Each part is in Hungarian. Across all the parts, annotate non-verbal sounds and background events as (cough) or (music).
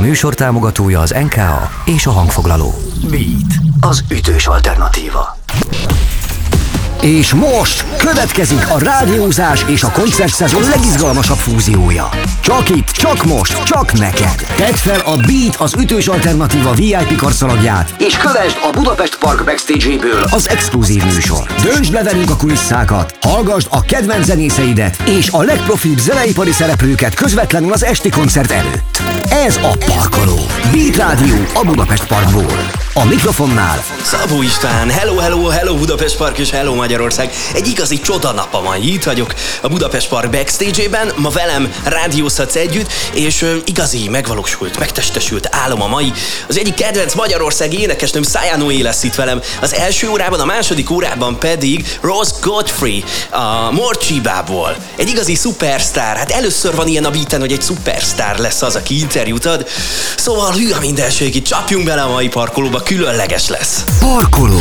műsor támogatója az NKA és a hangfoglaló. Beat, az ütős alternatíva. És most következik a rádiózás és a koncertszezon legizgalmasabb fúziója. Csak itt, csak most, csak neked. Tedd fel a Beat az ütős alternatíva VIP karszalagját, és kövesd a Budapest Park backstage-ből az exkluzív műsor. Döntsd le velünk a kulisszákat, hallgasd a kedvenc zenészeidet és a legprofibb zeneipari szereplőket közvetlenül az esti koncert előtt. Ez a Parkoló. Beat Rádió a Budapest Parkból. A mikrofonnál Szabó István, hello, hello, hello Budapest Park és hello Magyarország. Egy igazi csoda napa van, itt vagyok a Budapest Park backstage-ében, ma velem rádiózhatsz együtt, és igazi, megvalósult, megtestesült álom a mai. Az egyik kedvenc Magyarországi énekesnőm Szájánóé lesz itt velem. Az első órában, a második órában pedig Rose Godfrey a Morcsibából. Egy igazi szupersztár. Hát először van ilyen a beaten, hogy egy szupersztár lesz az, aki interjút ad. Szóval hű a mindenség, csapjunk bele a mai parkolóba, különleges lesz. Parkoló.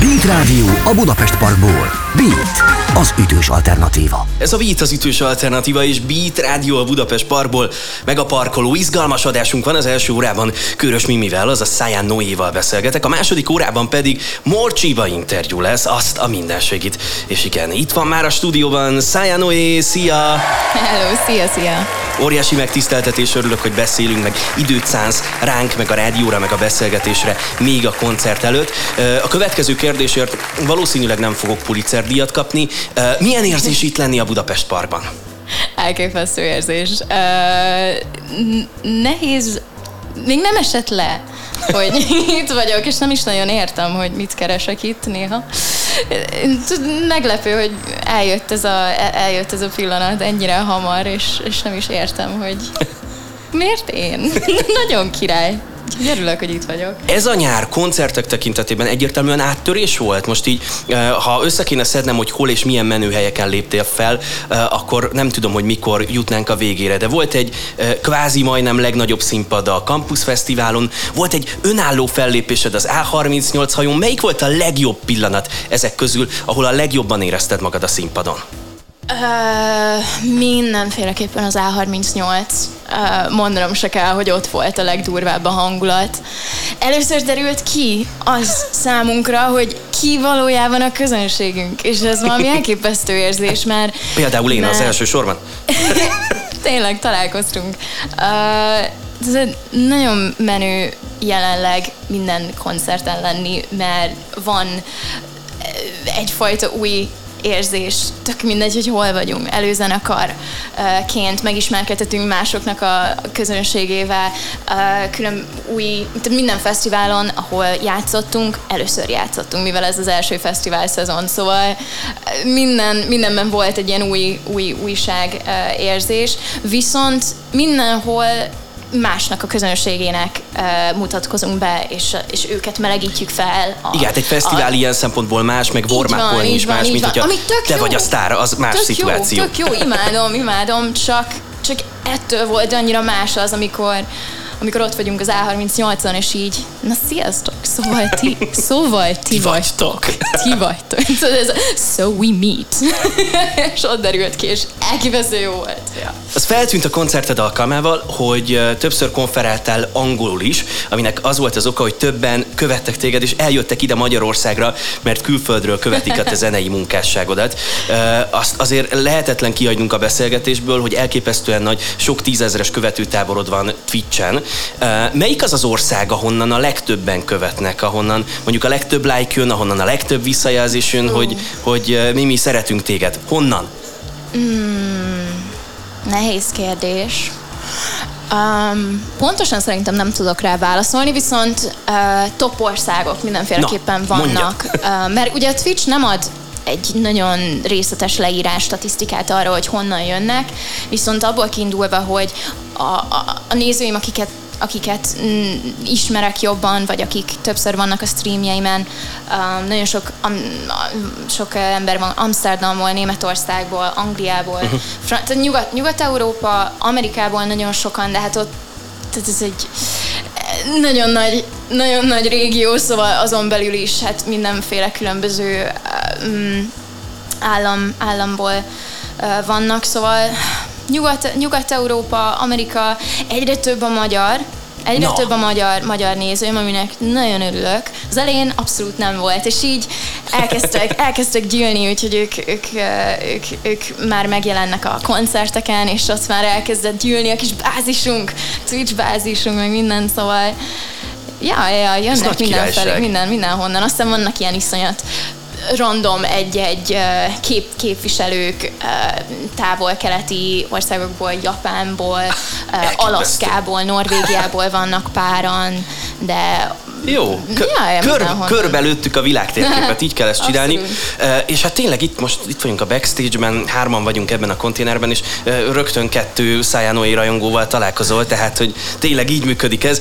Beat Rádió a Budapest Parkból. Beat, az ütős alternatíva. Ez a Beat az ütős alternatíva, és Beat Rádió a Budapest Parkból, meg a parkoló. Izgalmas adásunk van az első órában Körös Mimivel, az a Száján Noéval beszélgetek, a második órában pedig Morcsiba interjú lesz, azt a mindenségit. És igen, itt van már a stúdióban Száján Noé, szia! Hello, szia, szia! Óriási megtiszteltetés, örülök, hogy beszélünk, meg időt szánsz ránk, meg a rádióra, meg a beszélgetésre, még a koncert előtt. A következő kérdésért valószínűleg nem fogok Pulitzer díjat kapni. Milyen érzés itt lenni a Budapest Parkban? Elképesztő érzés. Nehéz, még nem esett le, hogy (laughs) itt vagyok, és nem is nagyon értem, hogy mit keresek itt néha. Meglepő, hogy eljött ez a, eljött ez a pillanat ennyire hamar, és, és nem is értem, hogy (laughs) miért én? (laughs) Nagyon király. Úgyhogy Örülök, hogy itt vagyok. Ez a nyár koncertek tekintetében egyértelműen áttörés volt? Most így, eh, ha össze kéne szednem, hogy hol és milyen menőhelyeken léptél fel, eh, akkor nem tudom, hogy mikor jutnánk a végére. De volt egy eh, kvázi majdnem legnagyobb színpad a Campus Fesztiválon, volt egy önálló fellépésed az A38 hajón. Melyik volt a legjobb pillanat ezek közül, ahol a legjobban érezted magad a színpadon? Uh, mindenféleképpen az A38. Mondanom se kell, hogy ott volt a legdurvább a hangulat. Először derült ki az számunkra, hogy ki valójában a közönségünk, és ez valami (laughs) elképesztő érzés, mert... Például én az mert- első sorban. (laughs) Tényleg találkoztunk. Uh, ez nagyon menő jelenleg minden koncerten lenni, mert van egyfajta új érzés, tök mindegy, hogy hol vagyunk, előzenekarként megismerkedhetünk másoknak a közönségével, külön új, minden fesztiválon, ahol játszottunk, először játszottunk, mivel ez az első fesztivál szezon, szóval minden, mindenben volt egy ilyen új, új újság érzés, viszont mindenhol másnak a közönségének uh, mutatkozunk be, és, és őket melegítjük fel. A, Igen, hát egy fesztivál a, ilyen szempontból más, meg vormákolni is van, más, mint van. hogyha Ami tök te jó. vagy a sztár, az más tök szituáció. Jó, tök jó, imádom, imádom, csak, csak ettől volt annyira más az, amikor amikor ott vagyunk az A38-on, és így, na sziasztok, szóval ti, szóval ti, vagytok. Ti vagytok. (laughs) Szóval so we meet. (laughs) és ott derült ki, és elképesztő jó volt. Ja. Az feltűnt a koncerted alkalmával, hogy többször konferáltál angolul is, aminek az volt az oka, hogy többen követtek téged, és eljöttek ide Magyarországra, mert külföldről követik a te (laughs) zenei munkásságodat. Azt azért lehetetlen kiadnunk a beszélgetésből, hogy elképesztően nagy, sok tízezeres követőtáborod van Twitchen. Melyik az az ország, ahonnan a legtöbben követnek, ahonnan mondjuk a legtöbb like jön, ahonnan a legtöbb visszajelzés jön, hogy, hogy ö, mi, mi szeretünk téged? Honnan? Nehéz kérdés. Um, pontosan szerintem nem tudok rá válaszolni, viszont uh, top országok mindenféleképpen Na, mondja. vannak. Uh, mert ugye a Twitch nem ad egy nagyon részletes leírás, statisztikát arra, hogy honnan jönnek, viszont abból kiindulva, hogy a, a, a nézőim, akiket akiket mm, ismerek jobban, vagy akik többször vannak a streamjeimen. Um, nagyon sok, um, sok ember van Amsterdamból, Németországból, Angliából, uh-huh. Fran- Nyugat, Nyugat-Európa, Amerikából nagyon sokan, de hát ott tehát ez egy nagyon nagy, nagyon nagy régió, szóval azon belül is hát mindenféle különböző um, állam, államból uh, vannak, szóval Nyugat, Nyugat-Európa, Amerika, egyre több a magyar, Egyre Na. több a magyar, magyar nézőm, aminek nagyon örülök. Az elején abszolút nem volt, és így elkezdtek, (laughs) elkezdtek gyűlni, úgyhogy ők, ők, ők, ők már megjelennek a koncerteken, és ott már elkezdett gyűlni a kis bázisunk, Twitch bázisunk, meg minden, szóval Ja, ja, jönnek mindenfelé, minden, mindenhonnan. Aztán vannak ilyen iszonyat random egy-egy kép, képviselők távol-keleti országokból, Japánból, ö, Alaszkából, Norvégiából vannak páran, de Jó, kö- Ja, kör, körbelőttük a világtérképet, így kell ezt (laughs) csinálni. Abszolút. És hát tényleg itt most itt vagyunk a backstage-ben, hárman vagyunk ebben a konténerben, és rögtön kettő Szájánói rajongóval találkozol, tehát hogy tényleg így működik ez.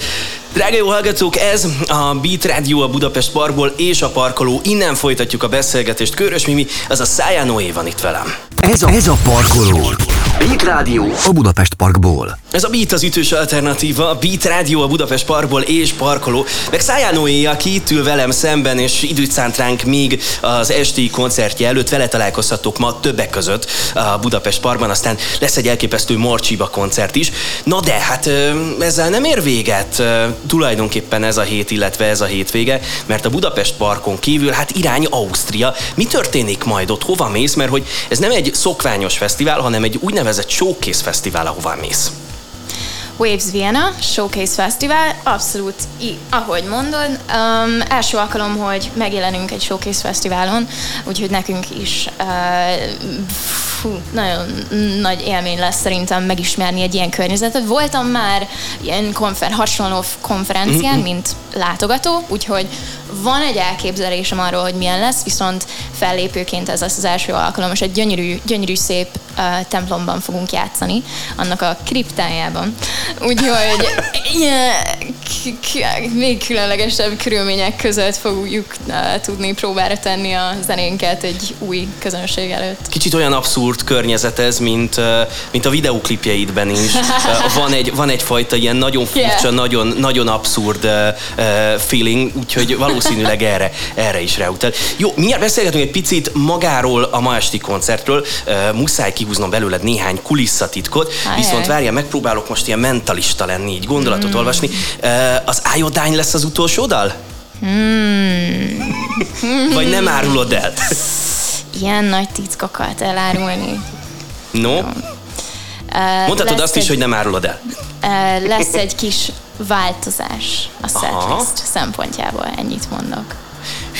Drága jó hallgatók, ez a Beat Radio a Budapest Parkból és a Parkoló. Innen folytatjuk a beszélgetést. Körös Mimi, az a Szájánóé van itt velem. Ez a, ez a parkoló. Beat Rádió. A Budapest Parkból. Ez a Beat az ütős alternatíva, a Beat Rádió a Budapest Parkból és Parkoló, meg Szájánóé, aki itt ül velem szemben, és időt szánt ránk még az esti koncertje előtt, vele találkozhatok ma többek között a Budapest Parkban, aztán lesz egy elképesztő Morcsiba koncert is. Na de, hát ezzel nem ér véget tulajdonképpen ez a hét, illetve ez a hétvége, mert a Budapest Parkon kívül hát irány Ausztria. Mi történik majd ott, hova mész, mert hogy ez nem egy szokványos fesztivál, hanem egy úgynevezett showcase fesztivál, ahová mész. Waves Vienna Showcase Festival, abszolút, ahogy mondod. Um, első alkalom, hogy megjelenünk egy Showcase Fesztiválon, úgyhogy nekünk is uh, fú, nagyon nagy élmény lesz szerintem megismerni egy ilyen környezetet. Voltam már ilyen konfer- hasonló konferencián, mint látogató, úgyhogy van egy elképzelésem arról, hogy milyen lesz, viszont fellépőként ez lesz az első alkalom, és egy gyönyörű, gyönyörű szép uh, templomban fogunk játszani, annak a kriptájában. Úgyhogy (laughs) ilyen, még különlegesebb körülmények között fogjuk uh, tudni próbára tenni a zenénket egy új közönség előtt. Kicsit olyan abszurd környezet ez, mint, mint a videóklipjeidben is. (laughs) Van, egy, van egyfajta ilyen nagyon furcsa, Yeah. nagyon, nagyon abszurd feeling, úgyhogy valószínűleg erre, erre is ráutal. Jó, mindjárt beszélgetünk egy picit magáról a ma esti koncertről. Muszáj kihúznom belőled néhány kulisszatitkot, Ajaj. viszont várjál, megpróbálok most ilyen mentalista lenni, így gondolatot Hmm. olvasni. Az Iodine lesz az utolsó dal? Hmm. Vagy nem árulod el? (laughs) Ilyen nagy titkokat elárulni. No? Uh, Mondhatod azt is, egy- hogy nem árulod el. Uh, lesz egy kis változás a Aha. setlist szempontjából, ennyit mondok.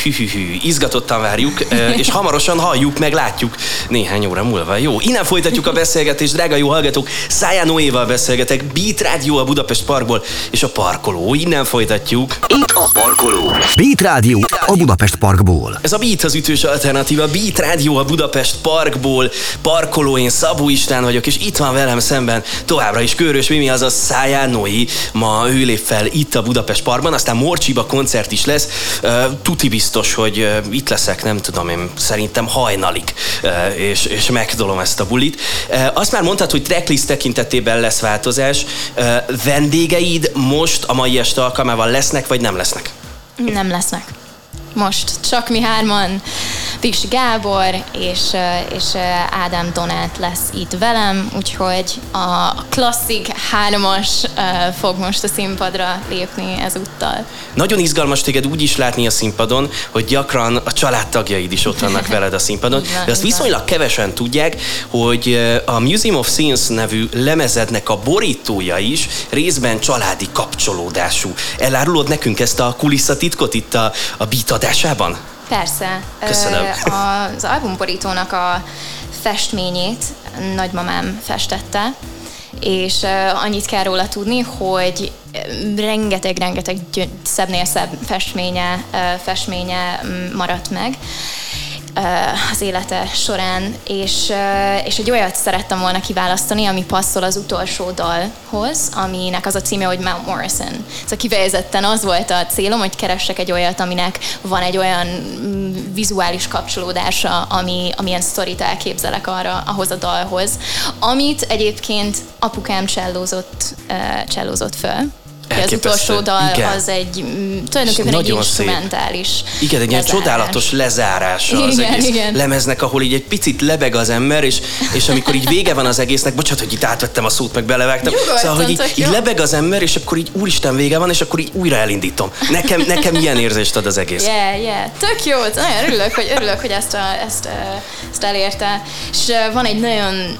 Hű, hű, hű, izgatottan várjuk, és hamarosan halljuk, meg látjuk néhány óra múlva. Jó, innen folytatjuk a beszélgetést, drága jó hallgatók. Száján Noéval beszélgetek, Beat Rádió a Budapest Parkból, és a Parkoló. Innen folytatjuk. Itt a parkoló. Beat Rádió a Budapest Parkból. Ez a Beat az ütős alternatíva, Beat Rádió a Budapest Parkból, Parkoló, én Szabó István vagyok, és itt van velem szemben továbbra is Körös Mimi, az a Száján Noé. Ma ő lép fel itt a Budapest Parkban, aztán Morcsiba koncert is lesz. Ö, Tuti biztos, hogy ö, itt leszek, nem tudom én, szerintem hajnalig, és, és megdolom ezt a bulit. Azt már mondtad, hogy tracklist tekintetében lesz változás. Vendégeid most a mai este alkalmával lesznek, vagy nem lesznek? Nem lesznek. Most csak mi hárman, Piksi Gábor és, ö, és ö, Ádám Donát lesz itt velem, úgyhogy a klasszik hármas ö, fog most a színpadra lépni ezúttal. Nagyon izgalmas téged úgy is látni a színpadon, hogy gyakran a családtagjaid is ott vannak (laughs) veled a színpadon. Van, De azt viszonylag kevesen tudják, hogy eh, a Museum of Science nevű lemezednek a borítója is részben családi kapcsolódású. Elárulod nekünk ezt a kulisszatitkot itt a, a beat adásában? Persze. Köszönöm. Az albumborítónak a festményét nagymamám festette, és annyit kell róla tudni, hogy rengeteg-rengeteg szebbnél szebb festménye, festménye mm, maradt meg az élete során, és, ö, és egy olyat szerettem volna kiválasztani, ami passzol az utolsó dalhoz, aminek az a címe, hogy Mount Morrison. Szóval kifejezetten az volt a célom, hogy keressek egy olyat, aminek van egy olyan mm, vizuális kapcsolódása, ami, amilyen sztorit elképzelek arra, ahhoz a dalhoz, amit egyébként apukám csellózott, uh, csellózott föl. Az utolsó dal Igen. az egy mm, tulajdonképpen egy instrumentális. Igen, egy ilyen csodálatos lezárása igen, az egész igen. lemeznek, ahol így egy picit lebeg az ember, és, és amikor így vége van az egésznek, bocsánat, hogy itt átvettem a szót, meg belevágtam, Nyugodtan, szóval, hogy így, így lebeg az ember, és akkor így úristen vége van, és akkor így újra elindítom. Nekem, nekem ilyen érzést ad az egész. Yeah, yeah. Tök jó, nagyon örülök, hogy, örülök, hogy ezt, a, ezt, ezt elérte. És van egy nagyon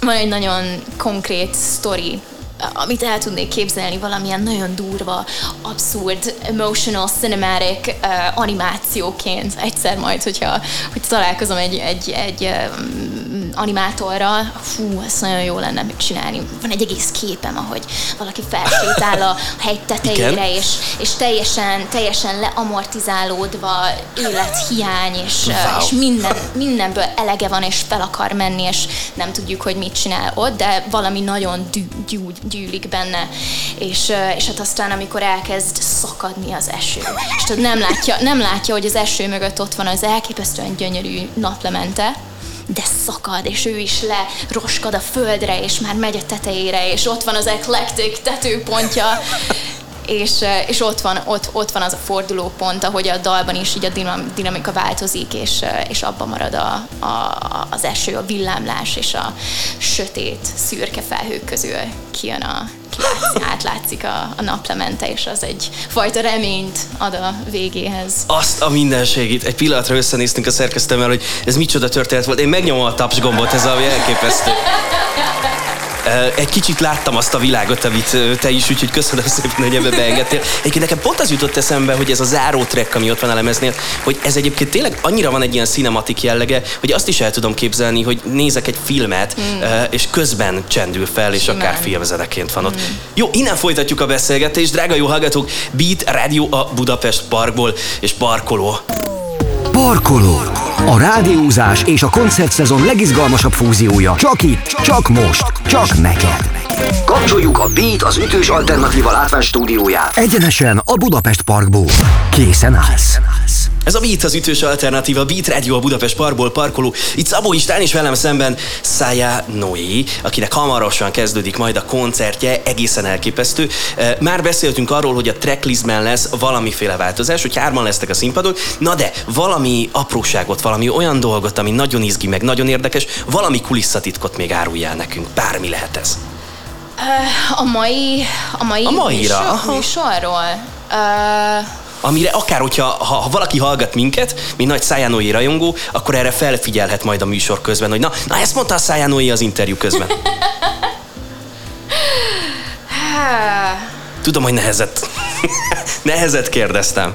van egy nagyon konkrét sztori amit el tudnék képzelni, valamilyen nagyon durva, abszurd, emotional, cinematic uh, animációként. Egyszer majd, hogyha hogy találkozom egy, egy, egy um, animátorral, fú, ezt nagyon jó lenne csinálni. Van egy egész képem, ahogy valaki felsétál a hegy tetejére, és, és teljesen, teljesen leamortizálódva, élethiány, és, wow. és minden, mindenből elege van, és fel akar menni, és nem tudjuk, hogy mit csinál ott, de valami nagyon dű, dű, gyűlik benne, és, és hát aztán, amikor elkezd szakadni az eső, és tudod, nem látja, nem látja, hogy az eső mögött ott van az elképesztően gyönyörű naplemente, de szakad, és ő is leroskad a földre, és már megy a tetejére, és ott van az eclectic tetőpontja, és, és ott, van, ott, ott van az a fordulópont, ahogy a dalban is így a dinamika változik, és, és abban marad a, a, az eső, a villámlás, és a sötét, szürke felhők közül kijön a, kilátszik, átlátszik a, a naplemente, és az egy fajta reményt ad a végéhez. Azt a mindenségét. Egy pillanatra összenéztünk a szerkesztőmmel, hogy ez micsoda történet volt. Én megnyomom a taps gombot, ez a elképesztő. Egy kicsit láttam azt a világot, amit te is, úgyhogy köszönöm szépen, hogy ebbe beengedtél. Egyébként nekem pont az jutott eszembe, hogy ez a záró track, ami ott van a lemeznél, hogy ez egyébként tényleg annyira van egy ilyen cinematik jellege, hogy azt is el tudom képzelni, hogy nézek egy filmet, mm. és közben csendül fel, és Simán. akár filmzeneként van ott. Mm. Jó, innen folytatjuk a beszélgetést. Drága jó hallgatók, Beat Radio a Budapest Parkból, és parkoló. Parkoló. A rádiózás és a koncertszezon legizgalmasabb fúziója. Csak itt, csak most, csak neked. Kapcsoljuk a Beat az ütős alternatíva látvány stúdióját. Egyenesen a Budapest Parkból. Készen állsz. Ez a Beat az ütős alternatíva, Beat Radio a Budapest Parkból parkoló. Itt Szabó István és velem szemben Szája Noé, akinek hamarosan kezdődik majd a koncertje, egészen elképesztő. Már beszéltünk arról, hogy a tracklistben lesz valamiféle változás, hogy hárman lesznek a színpadon, na de valami apróságot, valami olyan dolgot, ami nagyon izgi, meg nagyon érdekes, valami kulisszatitkot még áruljál nekünk. Bármi lehet ez. A mai, a mai a maira, műsor, műsorról. Uh, amire akár, hogyha ha, ha valaki hallgat minket, mint nagy Szájánói rajongó, akkor erre felfigyelhet majd a műsor közben, hogy na, na ezt mondta a Szájánói az interjú közben. (laughs) Tudom, hogy nehezett. (laughs) nehezet kérdeztem.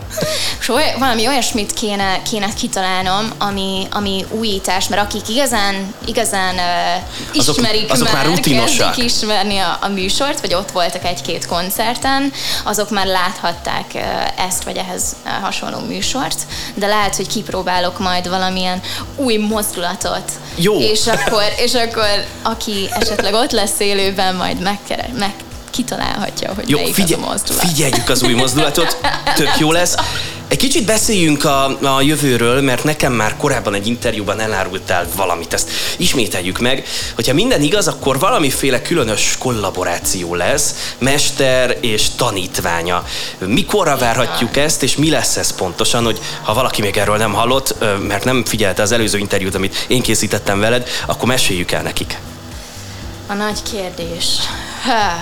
És oly, valami olyasmit kéne, kéne kitalálnom, ami, ami újítás, mert akik igazán, igazán uh, ismerik azok, azok már, már rutinosak. ismerni a, a műsort, vagy ott voltak egy-két koncerten, azok már láthatták uh, ezt, vagy ehhez uh, hasonló műsort, de lehet, hogy kipróbálok majd valamilyen új mozdulatot. Jó. És akkor, és akkor aki esetleg ott lesz élőben, majd megkeres, meg, kitalálhatja, hogy Jó, melyik figye- az a mozdulat. Figyeljük az új mozdulatot, tök jó lesz. Egy kicsit beszéljünk a, a jövőről, mert nekem már korábban egy interjúban elárultál valamit, ezt ismételjük meg. Hogyha minden igaz, akkor valamiféle különös kollaboráció lesz, mester és tanítványa. Mikorra várhatjuk ezt, és mi lesz ez pontosan, hogy ha valaki még erről nem hallott, mert nem figyelte az előző interjút, amit én készítettem veled, akkor meséljük el nekik. A nagy kérdés,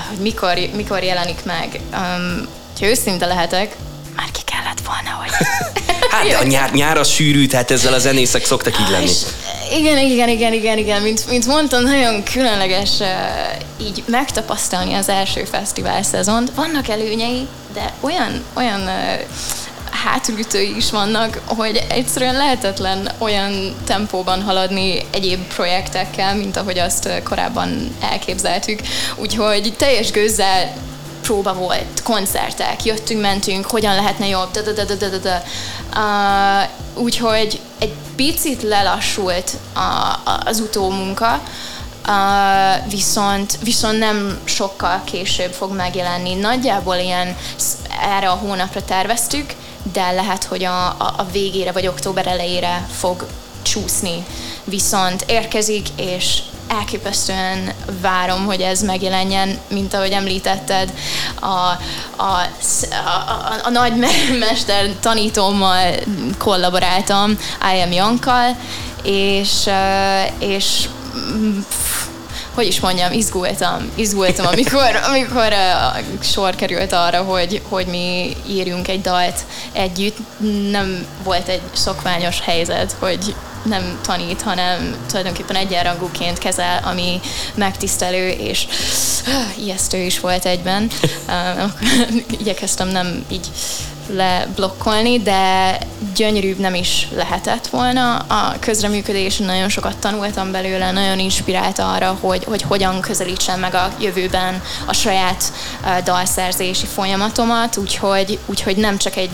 hogy mikor, mikor jelenik meg. Um, ha őszinte lehetek, már ki kellett volna, hogy... (laughs) hát, de a nyár, nyár az sűrű, tehát ezzel a zenészek szoktak így lenni. És igen, igen, igen, igen, igen. Mint, mint mondtam, nagyon különleges uh, így megtapasztalni az első fesztivál szezont. Vannak előnyei, de olyan, olyan uh, hátulütői is vannak, hogy egyszerűen lehetetlen olyan tempóban haladni egyéb projektekkel, mint ahogy azt korábban elképzeltük. Úgyhogy teljes gőzzel próba volt, koncertek, jöttünk, mentünk, hogyan lehetne jobb, da, da, da, da, da, da. Uh, úgyhogy egy picit lelassult a, a, az utómunka, Uh, viszont, viszont nem sokkal később fog megjelenni. Nagyjából ilyen erre a hónapra terveztük, de lehet, hogy a, a, a végére vagy október elejére fog csúszni. Viszont érkezik, és elképesztően várom, hogy ez megjelenjen, mint ahogy említetted, a, a, a, a, a nagy (laughs) mester tanítómmal kollaboráltam, I am Jankkal, és, és hogy is mondjam, izgultam, izgultam, amikor, (laughs) amikor uh, sor került arra, hogy, hogy mi írjunk egy dalt együtt. Nem volt egy szokványos helyzet, hogy nem tanít, hanem tulajdonképpen egyenrangúként kezel, ami megtisztelő, és uh, ijesztő is volt egyben. (laughs) Uh, (laughs) igyekeztem nem így leblokkolni, de gyönyörűbb nem is lehetett volna. A közreműködés nagyon sokat tanultam belőle, nagyon inspirált arra, hogy, hogy hogyan közelítsem meg a jövőben a saját uh, dalszerzési folyamatomat, úgyhogy, úgyhogy nem csak egy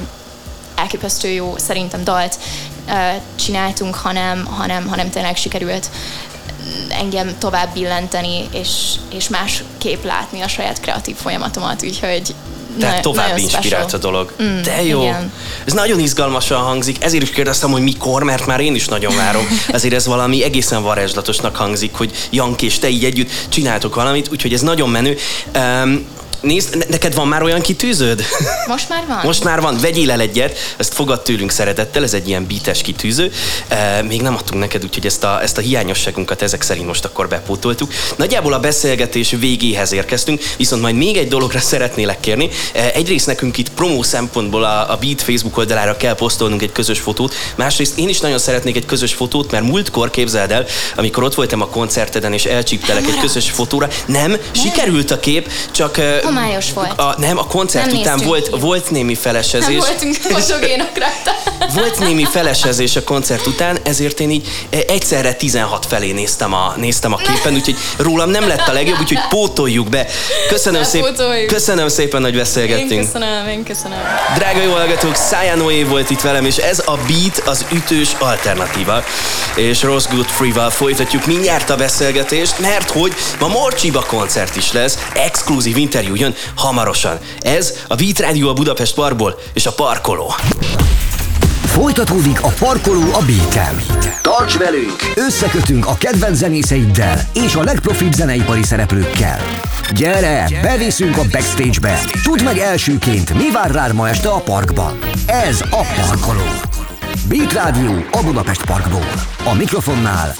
elképesztő jó szerintem dalt csináltunk, hanem, hanem, hanem tényleg sikerült engem tovább billenteni, és, és kép látni a saját kreatív folyamatomat, úgyhogy tehát Na, tovább inspirált a dolog. Mm, De jó. Igen. Ez nagyon izgalmasan hangzik, ezért is kérdeztem, hogy mikor, mert már én is nagyon várom. (laughs) Ezért ez valami egészen varázslatosnak hangzik, hogy Jank és te így együtt csináltok valamit, úgyhogy ez nagyon menő. Um, Nézd, neked van már olyan kitűződ? Most már van. Most már van. Vegyél el egyet, ezt fogad tőlünk szeretettel, ez egy ilyen bites kitűző. E, még nem adtunk neked, úgyhogy ezt a, ezt a hiányosságunkat ezek szerint most akkor bepótoltuk. Nagyjából a beszélgetés végéhez érkeztünk, viszont majd még egy dologra szeretnélek kérni. E, egyrészt nekünk itt promó szempontból a, a Beat Facebook oldalára kell posztolnunk egy közös fotót, másrészt én is nagyon szeretnék egy közös fotót, mert múltkor képzeld el, amikor ott voltam a koncerteden és elcsíptelek egy közös fotóra, nem, sikerült a kép, csak homályos volt. A, nem, a koncert nem után volt, volt némi felesezés. Nem voltunk (laughs) rajta. Volt némi felesezés a koncert után, ezért én így e, egyszerre 16 felé néztem a, néztem a képen, úgyhogy rólam nem lett a legjobb, úgyhogy pótoljuk be. Köszönöm, szép, köszönöm szépen, hogy beszélgettünk. Én köszönöm, én köszönöm. Drága jó hallgatók, Szája Noé volt itt velem, és ez a Beat az ütős alternatíva. És Rose Godfrey-val folytatjuk mindjárt a beszélgetést, mert hogy ma Morcsiba koncert is lesz, exkluzív interjú jön hamarosan. Ez a Beat Radio a Budapest Parkból és a Parkoló. Folytatódik a Parkoló a Beaten. Tarts velünk! Összekötünk a kedvenc zenészeiddel és a legprofibb zeneipari szereplőkkel. Gyere, beviszünk a backstage-be! Tudd meg elsőként, mi vár rád ma este a parkban. Ez a Parkoló. Beat Radio a Budapest Parkból. A mikrofonnál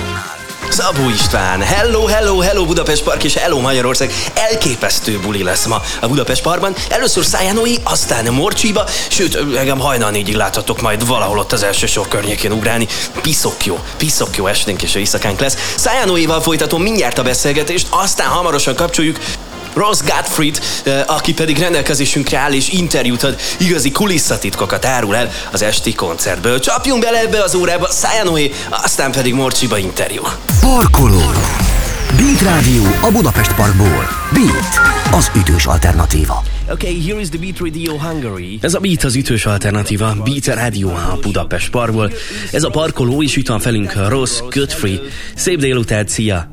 Szabó István, hello, hello, hello Budapest Park és hello Magyarország. Elképesztő buli lesz ma a Budapest Parkban. Először Szájánói, aztán Morcsiba, sőt, engem hajnal négyig láthatok majd valahol ott az első sor környékén ugrálni. Piszok jó, piszok jó esténk és éjszakánk lesz. Szájánóival folytatom mindjárt a beszélgetést, aztán hamarosan kapcsoljuk Ross Gottfried, eh, aki pedig rendelkezésünkre áll és interjút ad, igazi kulisszatitkokat árul el az esti koncertből. Csapjunk bele ebbe az órába, Szájanoé, aztán pedig Morcsiba interjú. Parkoló. Beat Rádió a Budapest Parkból. Beat, az ütős alternatíva. Okay, here is the Beat Radio Hungary. Ez a Beat az ütős alternatíva, Beat Rádió a Budapest Parkból. Ez a parkoló is itt van felünk Ross Godfrey. Szép délután, szia!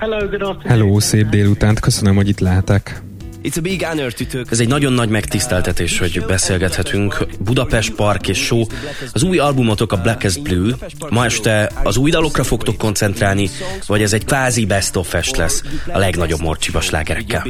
Hello, good afternoon. Hello, szép délutánt, köszönöm, hogy itt lehetek. It's a big honor to talk. Ez egy nagyon nagy megtiszteltetés, hogy beszélgethetünk. Budapest Park és Show. Az új albumotok a Black as Blue. Ma este az új dalokra fogtok koncentrálni, vagy ez egy kvázi best of fest lesz a legnagyobb morcsiba slágerekkel?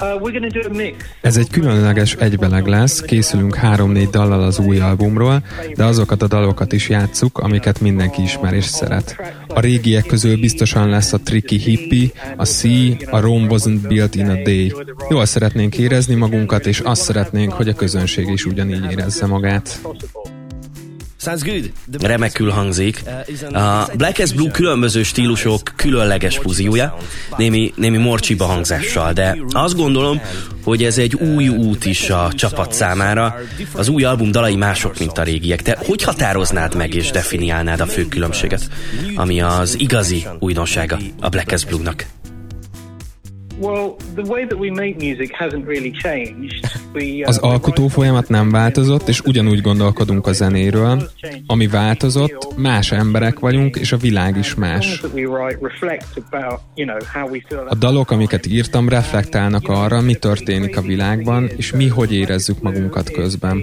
Uh, Ez egy különleges egybeleg lesz, készülünk három-négy dallal az új albumról, de azokat a dalokat is játsszuk, amiket mindenki ismer és szeret. A régiek közül biztosan lesz a Tricky Hippie, a Sea, a Rome Wasn't Built in a Day. Jól szeretnénk érezni magunkat, és azt szeretnénk, hogy a közönség is ugyanígy érezze magát. Remekül hangzik. A Black as Blue különböző stílusok különleges fúziója, némi, némi morcsiba hangzással, de azt gondolom, hogy ez egy új út is a csapat számára. Az új album dalai mások, mint a régiek. Te hogy határoznád meg és definiálnád a fő különbséget, ami az igazi újdonsága a Black as Blue-nak? Well, the way that we make music hasn't really changed. Az alkotó folyamat nem változott, és ugyanúgy gondolkodunk a zenéről. Ami változott, más emberek vagyunk, és a világ is más. A dalok, amiket írtam, reflektálnak arra, mi történik a világban, és mi hogy érezzük magunkat közben.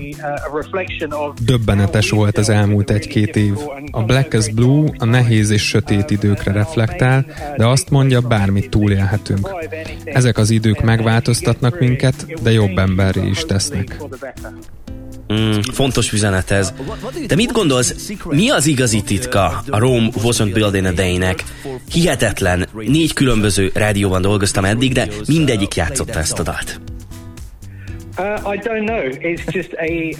Döbbenetes volt az elmúlt egy-két év. A Black as Blue a nehéz és sötét időkre reflektál, de azt mondja, bármit túlélhetünk. Ezek az idők megváltoztatnak minket, de jobb emberré is tesznek. Mm, fontos üzenet ez. De mit gondolsz, mi az igazi titka a Rome Wasn't Built in a Day-nek? Hihetetlen, négy különböző rádióban dolgoztam eddig, de mindegyik játszotta ezt a dalt.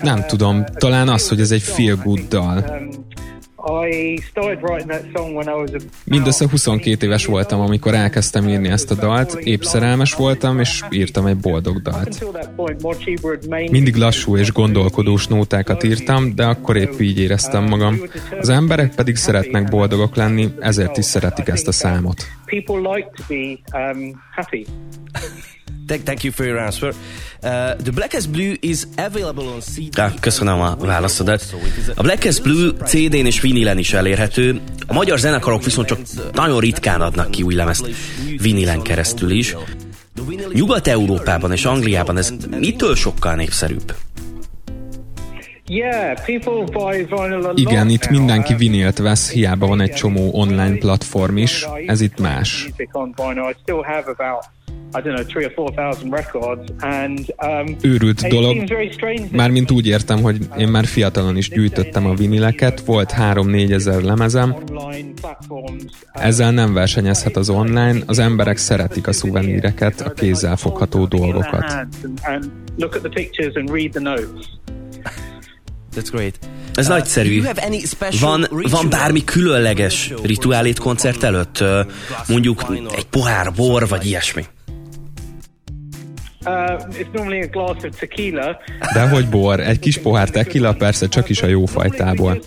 Nem tudom, talán az, hogy ez egy feel good dal. Mindössze 22 éves voltam, amikor elkezdtem írni ezt a dalt, épp szerelmes voltam, és írtam egy boldog dalt. Mindig lassú és gondolkodós nótákat írtam, de akkor épp így éreztem magam. Az emberek pedig szeretnek boldogok lenni, ezért is szeretik ezt a számot. Thank you for your answer. Uh, the Black as Blue is available on CD. Ah, köszönöm a válaszodat. A Black as Blue CD-n és vinilen is elérhető. A magyar zenekarok viszont csak nagyon ritkán adnak ki új lemezt vinilen keresztül is. Nyugat-Európában és Angliában ez mitől sokkal népszerűbb? Igen, itt mindenki vinilt vesz, hiába van egy csomó online platform is, ez itt más. Um, Őrült dolog. Mármint úgy értem, hogy én már fiatalon is gyűjtöttem a vinileket, volt 3-4 ezer lemezem. Ezzel nem versenyezhet az online, az emberek szeretik a szuveníreket, a kézzel fogható dolgokat. That's great. Ez uh, nagyszerű. Van, van bármi különleges rituálét koncert előtt? Mondjuk egy pohár bor, vagy ilyesmi? Uh, De hogy bor, egy kis pohár tequila persze csak is a jó fajtából.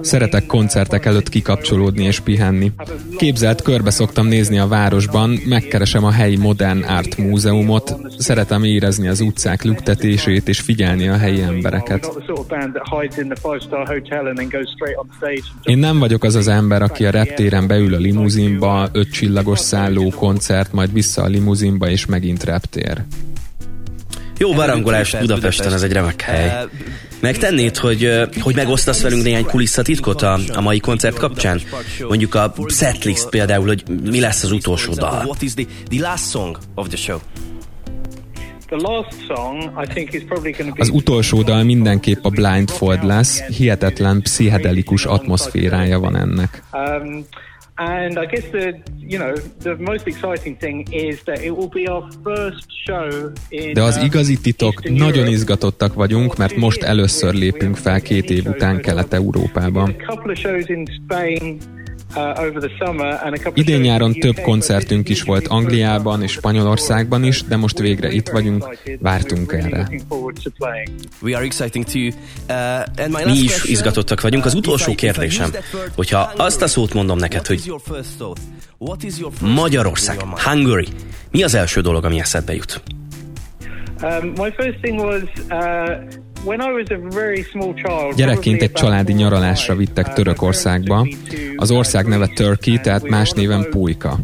Szeretek koncertek előtt kikapcsolódni és pihenni. Képzelt, körbe szoktam nézni a városban, megkeresem a helyi modern art múzeumot, szeretem érezni az utcák lüktetését és figyelni a helyi embereket. Én nem vagyok az az ember, aki a reptéren beül a limuzinba, öt csillagos napos szálló koncert, majd vissza a limuzinba, és megint reptér. Jó barangolás Budapesten, ez egy remek hely. Megtennéd, hogy, hogy megosztasz velünk néhány kulisszatitkot a, a mai koncert kapcsán? Mondjuk a setlist például, hogy mi lesz az utolsó dal. Az utolsó dal mindenképp a Blindfold lesz, hihetetlen pszichedelikus atmoszférája van ennek. And I guess the you know the most exciting thing is that it will be our first show in. De az igazi titok, nagyon izgatottak vagyunk, mert most először lépünk fel két év után Kelet-Európában. A couple of shows in Spain Uh, Idén nyáron több koncertünk is volt Angliában és Spanyolországban is, de most végre itt vagyunk, vártunk erre. Uh, Mi is izgatottak vagyunk. Az utolsó kérdésem, hogyha azt a szót mondom neked, hogy Magyarország, Hungary, mi az első dolog, ami eszedbe jut? Um, my first thing was uh, Gyerekként egy családi nyaralásra vittek Törökországba. Az ország neve Turkey, tehát más néven Pulyka.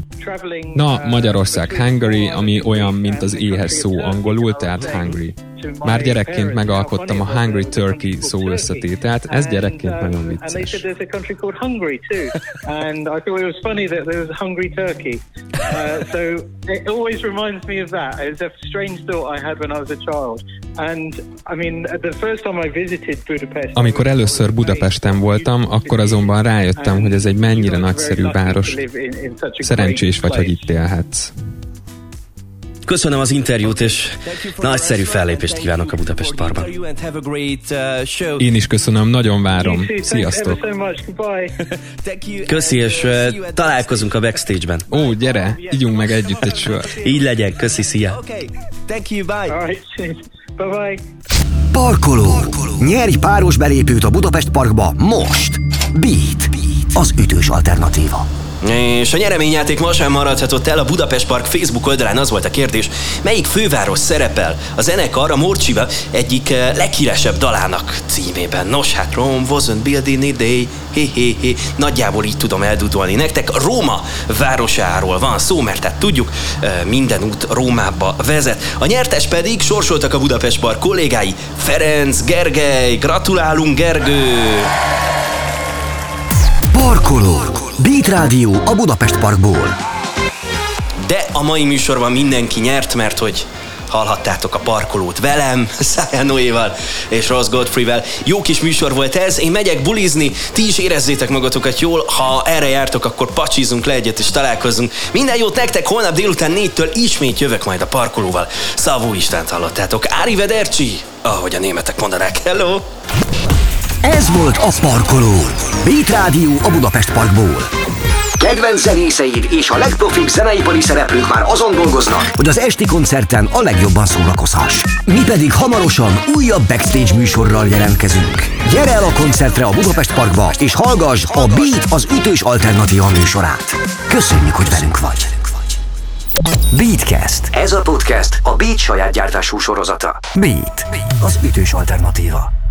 Na, Magyarország Hungary, ami olyan, mint az éhes szó angolul, tehát Hungary. Már gyerekként megalkottam a Hungry Turkey szó összetételt, ez gyerekként nagyon vicces. (laughs) And I thought it was funny that there was a hungry turkey. Uh, so it always reminds me of that. It's a strange thought I had when I was a child. Amikor először Budapesten voltam, akkor azonban rájöttem, hogy ez egy mennyire nagyszerű város. Szerencsés vagy, hogy itt élhetsz. Köszönöm az interjút, és nagyszerű fellépést kívánok a Budapest Parkban. Én is köszönöm, nagyon várom. Sziasztok! (laughs) Köszi, és uh, találkozunk a backstage-ben. Ó, gyere, ígyunk meg együtt egy sor. Így legyen, köszi, szia! Bye-bye. Parkoló. Parkoló. Nyerj páros belépőt a Budapest Parkba most. Beat. Beat. Az ütős alternatíva. És a nyereményjáték ma sem maradhatott el a Budapest Park Facebook oldalán az volt a kérdés, melyik főváros szerepel a zenekar a Morcsiba egyik eh, leghíresebb dalának címében. Nos, hát Rome wasn't built in a day, hé, hé, hé. Nagyjából így tudom eldudolni nektek. Róma városáról van szó, mert tehát tudjuk, eh, minden út Rómába vezet. A nyertes pedig sorsoltak a Budapest Park kollégái. Ferenc, Gergely, gratulálunk Gergő! Parkoló. Beat Rádió a Budapest Parkból. De a mai műsorban mindenki nyert, mert hogy hallhattátok a parkolót velem, (laughs) Szája Noéval és Ross Godfrey-vel. Jó kis műsor volt ez, én megyek bulizni, ti is érezzétek magatokat jól, ha erre jártok, akkor pacsizunk le egyet és találkozzunk. Minden jót nektek, holnap délután négytől ismét jövök majd a parkolóval. Szavú Istent hallottátok, Ári Vedercsi, ahogy a németek mondanák. Hello! Ez volt a Parkoló. Beat Rádió a Budapest Parkból. Kedvenc zenészeid és a legprofibb zeneipari szereplők már azon dolgoznak, hogy az esti koncerten a legjobban szórakozhass. Mi pedig hamarosan újabb backstage műsorral jelentkezünk. Gyere el a koncertre a Budapest Parkba, és hallgass a Beat az ütős alternatíva műsorát. Köszönjük, hogy velünk vagy. Beatcast. Ez a podcast a Beat saját gyártású sorozata. Beat, az ütős alternatíva.